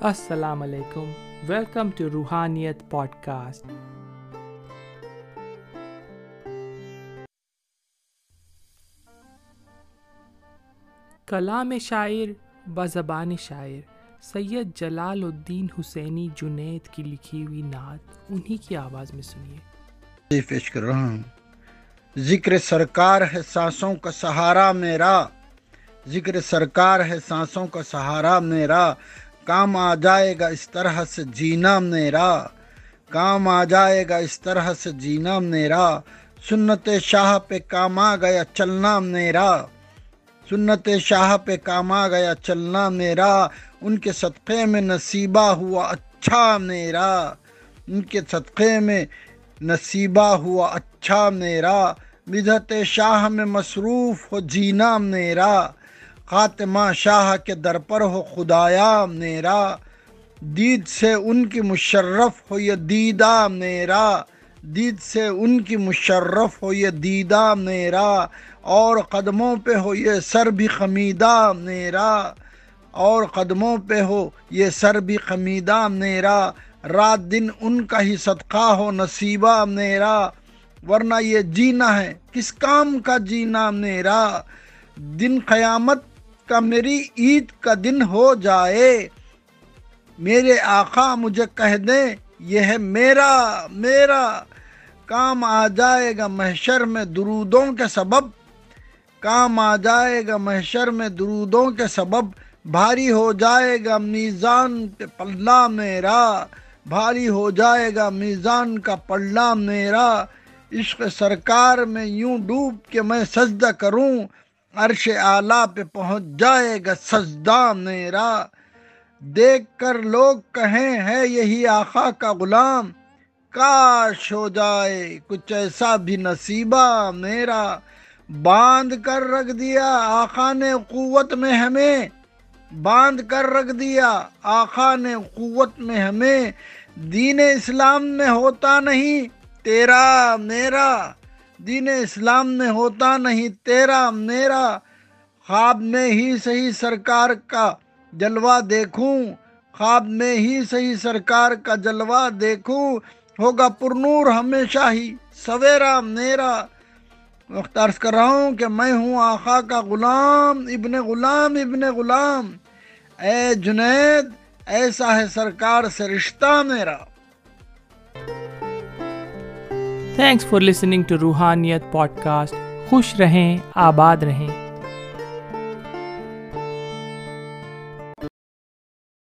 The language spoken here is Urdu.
السلام علیکم۔ ویلکم ٹو روحانیت پوڈ کاسٹ کلام شاعر بزبان شاعر سید جلال الدین حسینی جنید کی لکھی ہوئی نعت۔ انہی کی آواز میں سنیے۔ جی، پیش کر رہا ہوں۔ ذکر سرکار ہے سانسوں کا سہارا میرا۔ ذکر سرکار ہے سانسوں کا سہارا میرا۔ کام آ جائے گا اس طرح سے جینا میرا، کام آ جائے گا اس طرح سے جینا میرا۔ سنت شاہ پہ کام آ گیا، چلنا میرا۔ سنت شاہ پہ کام آ گیا، چلنا میرا۔ ان کے صدقے میں نصیبہ ہوا اچھا میرا۔ ان کے صدقے میں نصیبہ ہوا اچھا میرا۔ بدھت شاہ میں مصروف ہو، جینا میرا۔ خاتمہ شاہ کے در پر ہو، خدایا میرا، دید سے ان کی مشرف ہو یہ دیدہ میرا، دید سے ان کی مشرف ہو یہ دیدہ میرا، اور قدموں پہ ہو یہ سر بھی خمیدہ میرا، اور قدموں پہ ہو یہ سر بھی خمیدہ میرا، رات دن ان کا ہی صدقہ ہو، نصیبہ میرا، ورنہ یہ جینا ہے، کس کام کا جینا میرا؟ دن قیامت کا میری عید کا دن ہو جائے۔ میرے آقا مجھے کہہ دیں، یہ ہے میرا میرا کام آ جائے گا محشر میں درودوں کے سبب۔ کام آ جائے گا محشر میں درودوں کے سبب۔ بھاری ہو جائے گا میزان پہ پلہ میرا۔ بھاری ہو جائے گا میزان کا پلہ میرا۔ عشق سرکار میں یوں ڈوب کے میں سجدہ کروں۔ عرش اعلیٰ پہ پہنچ جائے گا سجدہ میرا۔ دیکھ کر لوگ کہیں ہے یہی آقا کا غلام۔ کاش ہو جائے کچھ ایسا بھی نصیبہ میرا۔ باندھ کر رکھ دیا آقا نے قوت میں ہمیں۔ باندھ کر رکھ دیا آقا نے قوت میں ہمیں۔ دین اسلام میں ہوتا نہیں، تیرا میرا۔ دین اسلام میں ہوتا نہیں، تیرا، میرا خواب میں ہی صحیح سرکار کا جلوہ دیکھوں۔ خواب میں ہی صحیح سرکار کا جلوہ دیکھوں۔ ہوگا پرنور ہمیشہ ہی سویرا، میرا۔ عرض کر رہا ہوں کہ میں ہوں آقا کا غلام، ابن غلام ابن غلام۔ اے جنید، ایسا ہے سرکار سے رشتہ میرا۔ Thanks for listening to Roohaniyat podcast خوش رہیں آباد رہیں